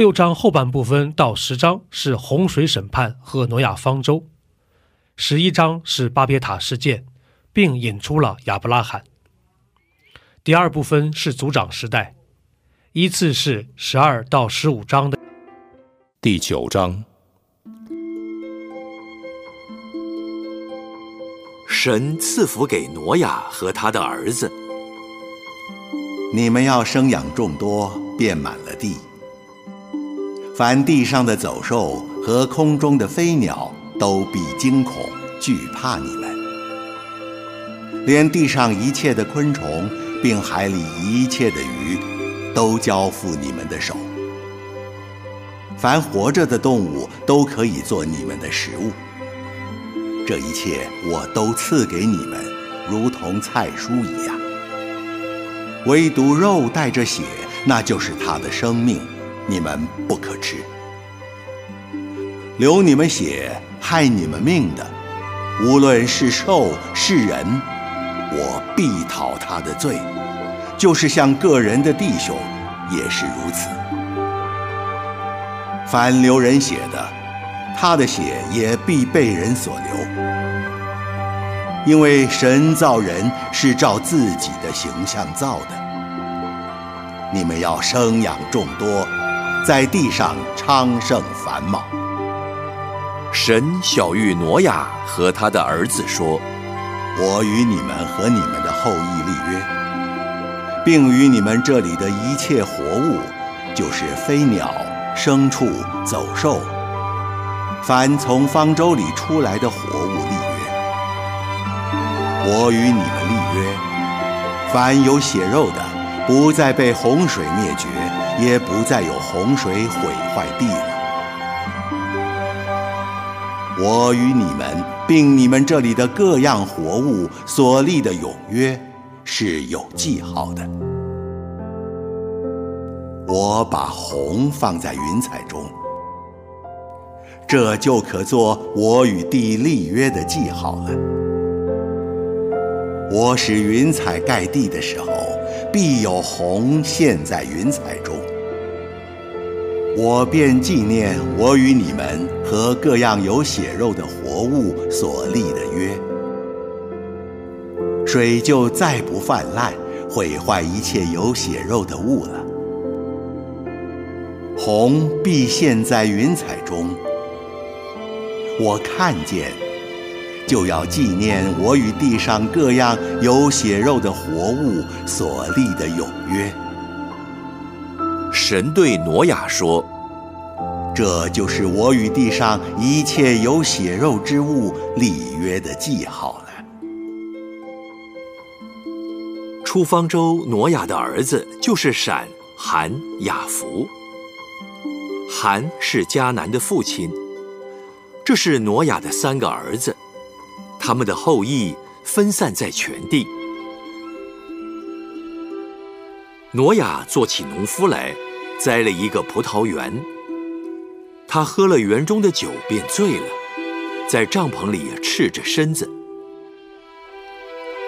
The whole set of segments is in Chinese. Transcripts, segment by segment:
六章后半部分到十章是洪水审判和挪亚方舟，十一章是巴别塔事件，并引出了亚伯拉罕。第二部分是族长时代，依次是十二到十五章的第九章。神赐福给挪亚和他的儿子，你们要生养众多，遍满了地。凡地上的走兽和空中的飞鸟都必惊恐惧怕你们，连地上一切的昆虫，并海里一切的鱼，都交付你们的手。凡活着的动物都可以做你们的食物。这一切我都赐给你们，如同菜蔬一样。唯独肉带着血，那就是它的生命。你们不可吃，流你们血、害你们命的，无论是兽是人，我必讨他的罪；就是像个人的弟兄，也是如此。凡流人血的，他的血也必被人所流，因为神造人是照自己的形象造的。你们要生养众多。在地上昌盛繁茂。神小玉挪亚和他的儿子说：“我与你们和你们的后裔立约，并与你们这里的一切活物，就是飞鸟、牲畜、走兽，凡从方舟里出来的活物立约。我与你们立约，凡有血肉的，不再被洪水灭绝。”也不再有洪水毁坏地了。我与你们，并你们这里的各样活物所立的永约，是有记号的。我把红放在云彩中，这就可做我与地立约的记号了。我使云彩盖地的时候，必有红现在云彩中。我便纪念我与你们和各样有血肉的活物所立的约，水就再不泛滥，毁坏一切有血肉的物了。红必现，在云彩中。我看见，就要纪念我与地上各样有血肉的活物所立的永约。神对挪亚说：“这就是我与地上一切有血肉之物立约的记号了。”出方舟，挪亚的儿子就是闪、含、雅弗。含是迦南的父亲，这是挪亚的三个儿子，他们的后裔分散在全地。挪亚做起农夫来。栽了一个葡萄园，他喝了园中的酒，便醉了，在帐篷里赤着身子。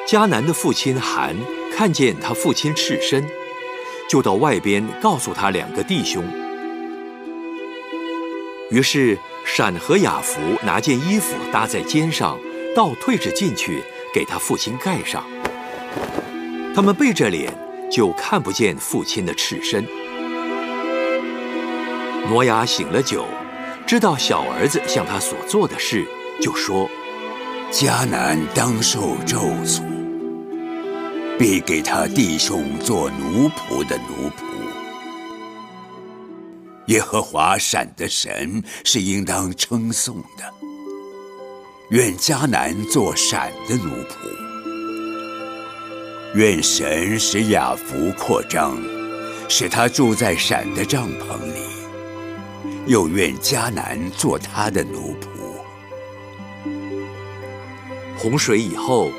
迦南的父亲韩看见他父亲赤身，就到外边告诉他两个弟兄。于是闪和雅弗拿件衣服搭在肩上，倒退着进去给他父亲盖上。他们背着脸，就看不见父亲的赤身。挪亚醒了酒，知道小儿子向他所做的事，就说：“迦南当受咒诅，必给他弟兄做奴仆的奴仆。耶和华闪的神是应当称颂的。愿迦南做闪的奴仆。愿神使雅福扩张。”使他住在闪的帐篷里，又愿迦南做他的奴仆。洪水以后，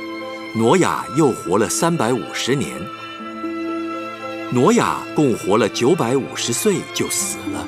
挪亚又活了三百五十年。挪亚共活了九百五十岁就死了。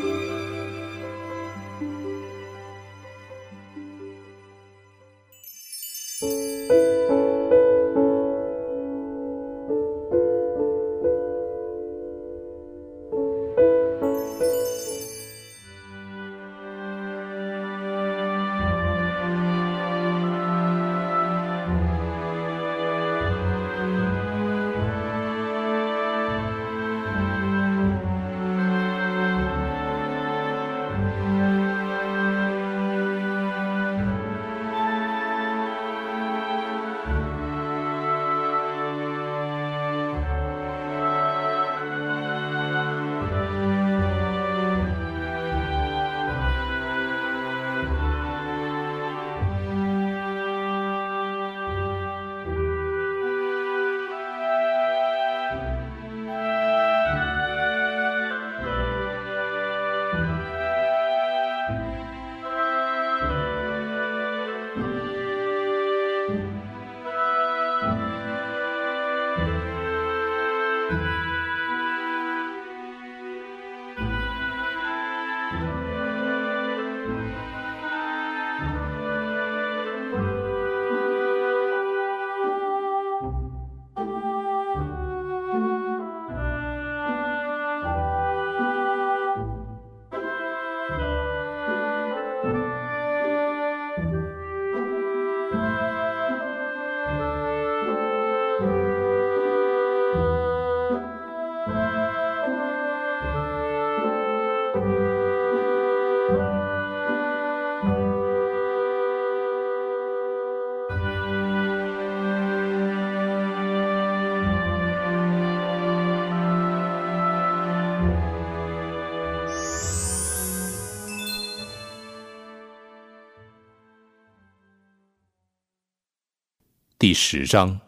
第十章，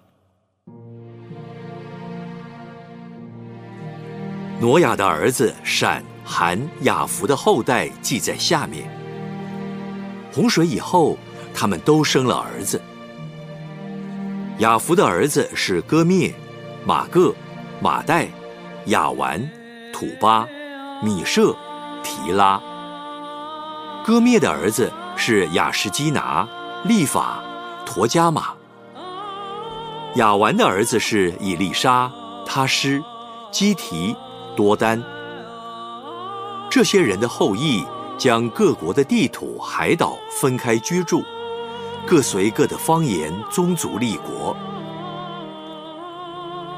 挪亚的儿子闪、含、雅弗的后代记在下面。洪水以后，他们都生了儿子。雅弗的儿子是哥灭、马各、马代、亚完、土巴、米舍、提拉。哥灭的儿子是雅什基拿、利法、陀加马。亚完的儿子是以利沙、他施、基提、多丹。这些人的后裔将各国的地土、海岛分开居住，各随各的方言、宗族立国。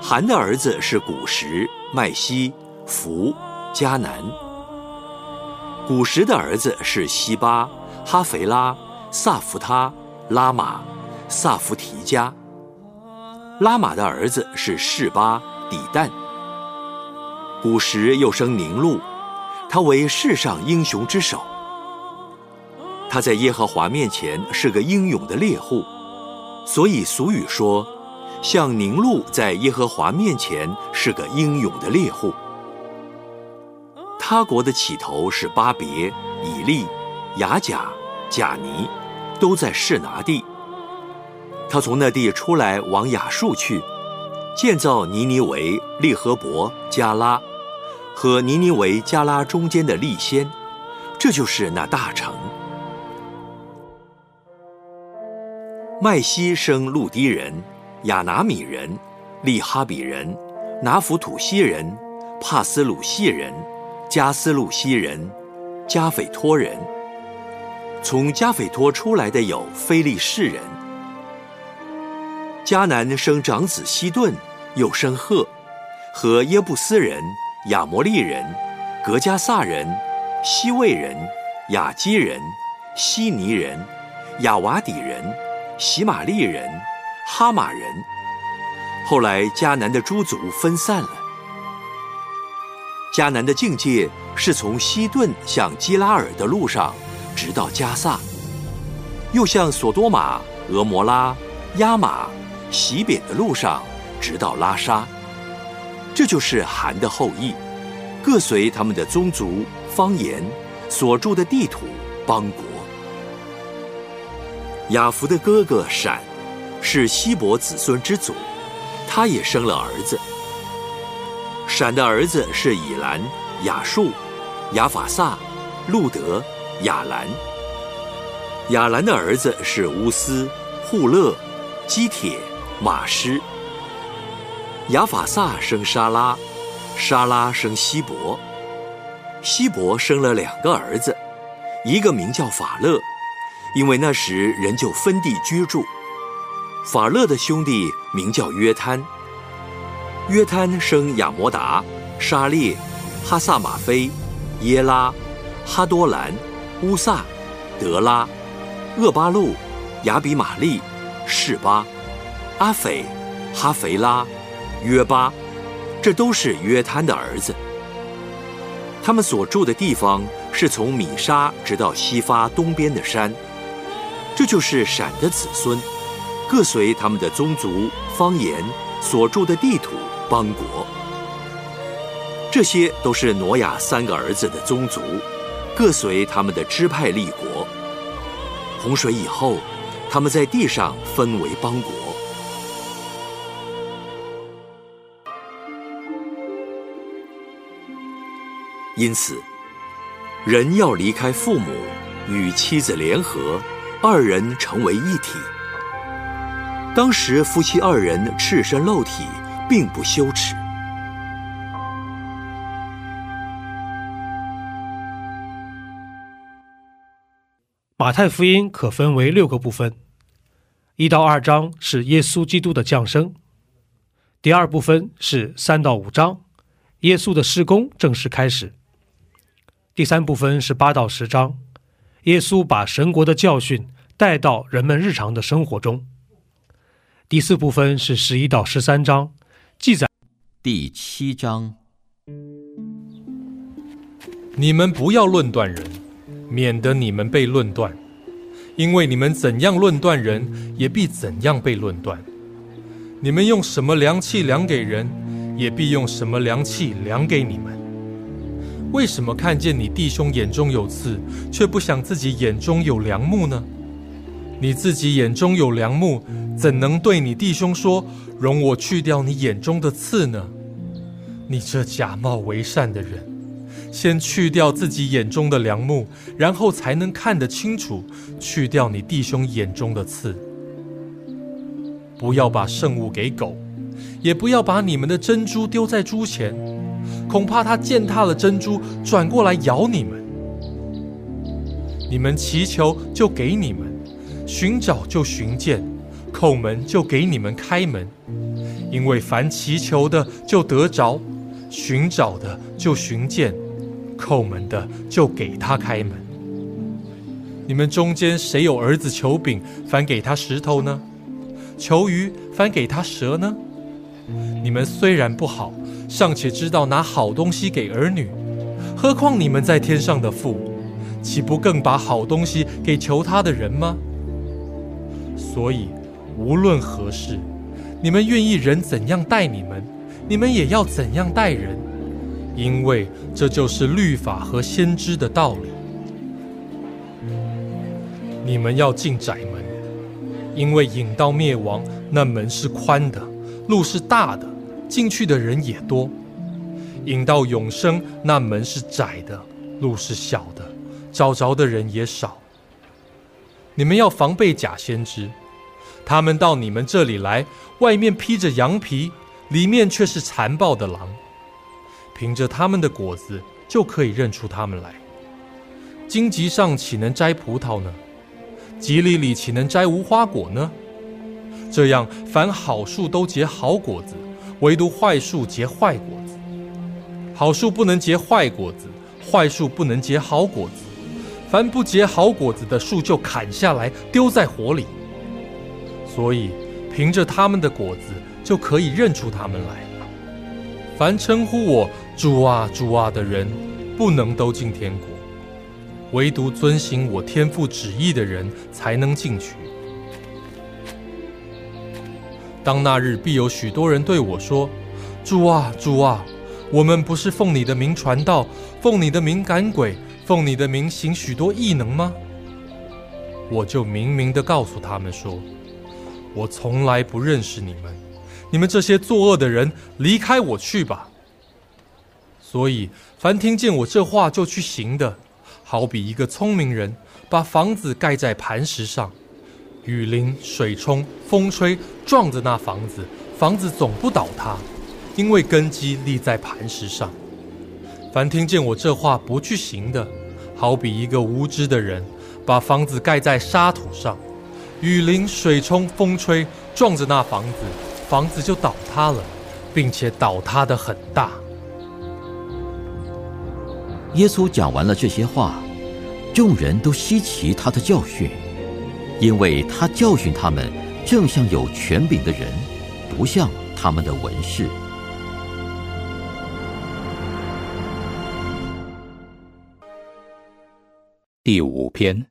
韩的儿子是古时、麦西、福、迦南。古时的儿子是西巴、哈肥拉、萨福他、拉玛、萨福提加。拉玛的儿子是示巴、底旦。古时又生宁禄，他为世上英雄之首。他在耶和华面前是个英勇的猎户，所以俗语说：“像宁禄在耶和华面前是个英勇的猎户。”他国的起头是巴别、以利、雅甲、贾尼，都在示拿地。他从那地出来，往亚述去，建造尼尼维、利和伯、加拉，和尼尼维、加拉中间的利先，这就是那大城。麦西生路低人、亚拿米人、利哈比人、拿弗土西人、帕斯鲁西人、加斯路西人、加斐托人。从加斐托出来的有菲利士人。迦南生长子希顿，又生赫，和耶布斯人、亚摩利人、格加萨人、西魏人、雅基人、希尼人、亚瓦底人、喜玛利人、哈马人。后来迦南的诸族分散了。迦南的境界是从西顿向基拉尔的路上，直到加萨，又向索多玛、俄摩拉、亚玛。西边的路上，直到拉沙，这就是韩的后裔。各随他们的宗族、方言、所住的地土、邦国。雅福的哥哥闪，是希伯子孙之祖，他也生了儿子。闪的儿子是以兰、雅述、雅法萨、路德、雅兰。雅兰的儿子是乌斯、户勒、基铁、马师。雅法萨生沙拉，沙拉生希伯。希伯生了两个儿子，一个名叫法勒。因为那时人就分地居住。法勒的兄弟名叫约滩。约滩生亚摩达、沙列、哈萨马菲、耶拉、哈多兰、乌萨、德拉、厄巴路、亚比玛利、示巴、阿斐、哈肥拉、约巴，这都是约滩的儿子。他们所住的地方是从米沙直到西发东边的山。这就是闪的子孙，各随他们的宗族、方言、所住的地土、邦国。这些都是挪亚三个儿子的宗族，各随他们的支派立国。洪水以后，他们在地上分为邦国。因此，人要离开父母，与妻子联合。二人成为一体。当时夫妻二人赤身露体，并不羞耻。马太福音可分为六个部分，一到二章是耶稣基督的降生，第二部分是三到五章，耶稣的施工正式开始，第三部分是八到十章。耶稣把神国的教训带到人们日常的生活中。第四部分是十一到十三章，记载第七章。你们不要论断人，免得你们被论断，因为你们怎样论断人，也必怎样被论断。你们用什么量器量给人，也必用什么量器量给你们。为什么看见你弟兄眼中有刺，却不想自己眼中有梁木呢？你自己眼中有梁木，怎能对你弟兄说：“容我去掉你眼中的刺呢？”你这假冒为善的人，先去掉自己眼中的梁木，然后才能看得清楚，去掉你弟兄眼中的刺。不要把圣物给狗，也不要把你们的珍珠丢在猪前。恐怕他践踏了珍珠，转过来咬你们。你们祈求就给你们，寻找就寻见，叩门就给你们开门。因为凡祈求的就得着，寻找的就寻见，叩门的就给他开门。你们中间谁有儿子求饼，反给他石头呢？求鱼，反给他蛇呢？你们虽然不好。尚且知道拿好东西给儿女，何况你们在天上的父，岂不更把好东西给求他的人吗？所以，无论何事，你们愿意人怎样待你们，你们也要怎样待人，因为这就是律法和先知的道理。你们要进窄门，因为引到灭亡那门是宽的，路是大的。进去的人也多，引到永生那门是窄的，路是小的，找着的人也少。你们要防备假先知，他们到你们这里来，外面披着羊皮，里面却是残暴的狼。凭着他们的果子就可以认出他们来。荆棘上岂能摘葡萄呢？吉里里岂能摘无花果呢？这样，凡好树都结好果子。唯独坏树结坏果子，好树不能结坏果子，坏树不能结好果子。凡不结好果子的树，就砍下来丢在火里。所以，凭着他们的果子，就可以认出他们来。凡称呼我主啊主啊的人，不能都进天国；唯独遵行我天父旨意的人，才能进去。当那日必有许多人对我说：“主啊，主啊，我们不是奉你的名传道，奉你的名赶鬼，奉你的名行许多异能吗？”我就明明的告诉他们说：“我从来不认识你们，你们这些作恶的人，离开我去吧。”所以，凡听见我这话就去行的，好比一个聪明人把房子盖在磐石上，雨淋、水冲、风吹，撞着那房子，房子总不倒塌，因为根基立在磐石上。凡听见我这话不去行的，好比一个无知的人把房子盖在沙土上，雨淋、水冲、风吹，撞着那房子，房子就倒塌了，并且倒塌的很大。耶稣讲完了这些话，众人都稀奇他的教训，因为他教训他们，正像有权柄的人，不像他们的文士。第五篇，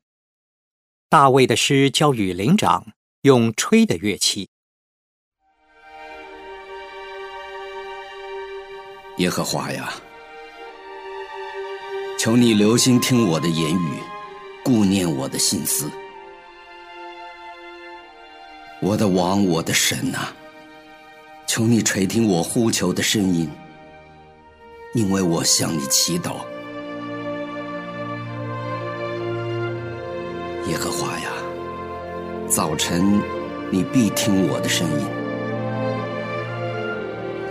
大卫的诗交与灵长，用吹的乐器。耶和华呀！求你留心听我的言语，顾念我的心思。我的王，我的神呐，求你垂听我呼求的声音，因为我向你祈祷。耶和华呀，早晨你必听我的声音，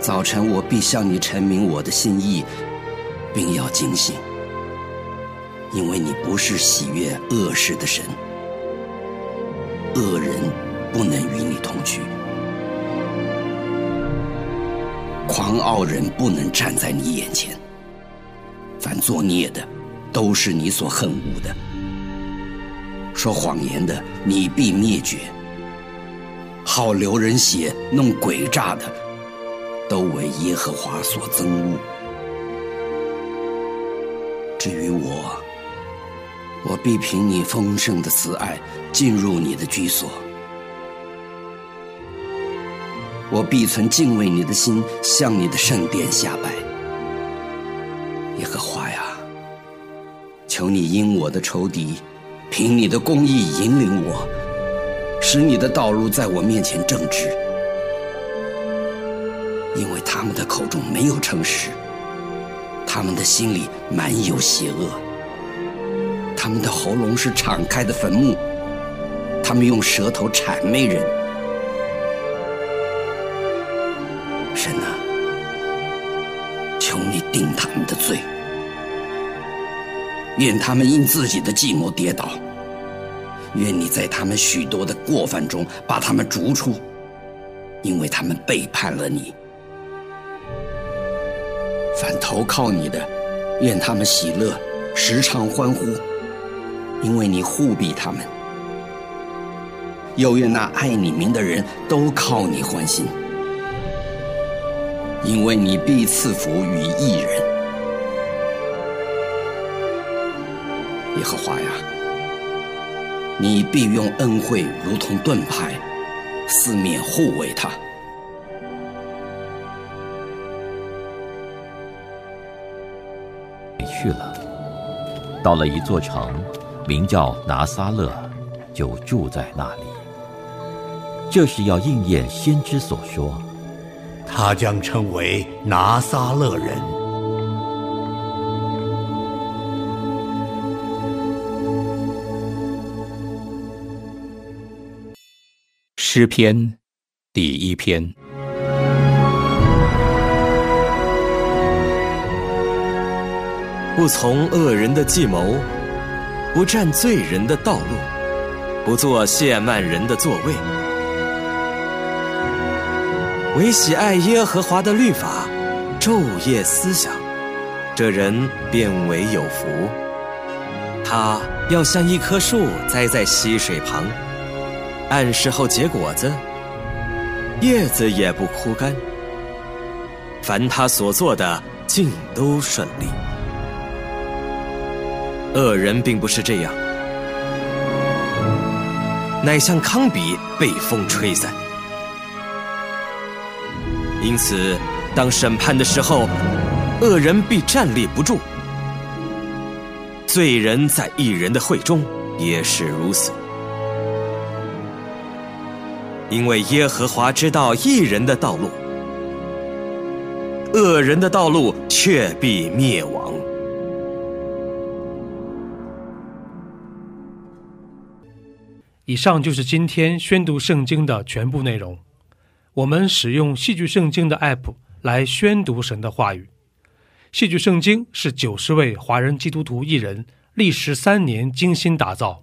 早晨我必向你陈明我的心意，并要警醒。因为你不是喜悦恶事的神，恶人不能与你同居，狂傲人不能站在你眼前。凡作孽的，都是你所恨恶的；说谎言的，你必灭绝；好流人血、弄诡诈的，都为耶和华所憎恶。至于我，我必凭你丰盛的慈爱进入你的居所，我必存敬畏你的心向你的圣殿下拜。耶和华呀，求你因我的仇敌，凭你的公义引领我，使你的道路在我面前正直，因为他们的口中没有诚实，他们的心里满有邪恶。他们的喉咙是敞开的坟墓，他们用舌头谄媚人。愿他们因自己的计谋跌倒，愿你在他们许多的过犯中把他们逐出，因为他们背叛了你。反投靠你的，愿他们喜乐，时常欢呼。因为你护庇他们，又愿那爱你名的人都靠你欢心，因为你必赐福于一人。耶和华呀，你必用恩惠如同盾牌，四面护卫他。去了，到了一座城。名叫拿撒勒，就住在那里。这是要应验先知所说，他将成为拿撒勒人。诗篇第一篇：不从恶人的计谋。不占罪人的道路，不做亵慢人的座位，唯喜爱耶和华的律法，昼夜思想，这人便为有福。他要像一棵树栽在溪水旁，按时候结果子，叶子也不枯干。凡他所做的，尽都顺利。恶人并不是这样，乃像糠秕被风吹散。因此，当审判的时候，恶人必站立不住。罪人在一人的会中也是如此，因为耶和华知道一人的道路，恶人的道路却必灭亡。以上就是今天宣读圣经的全部内容。我们使用戏剧圣经的 App 来宣读神的话语。戏剧圣经是九十位华人基督徒艺人历时三年精心打造，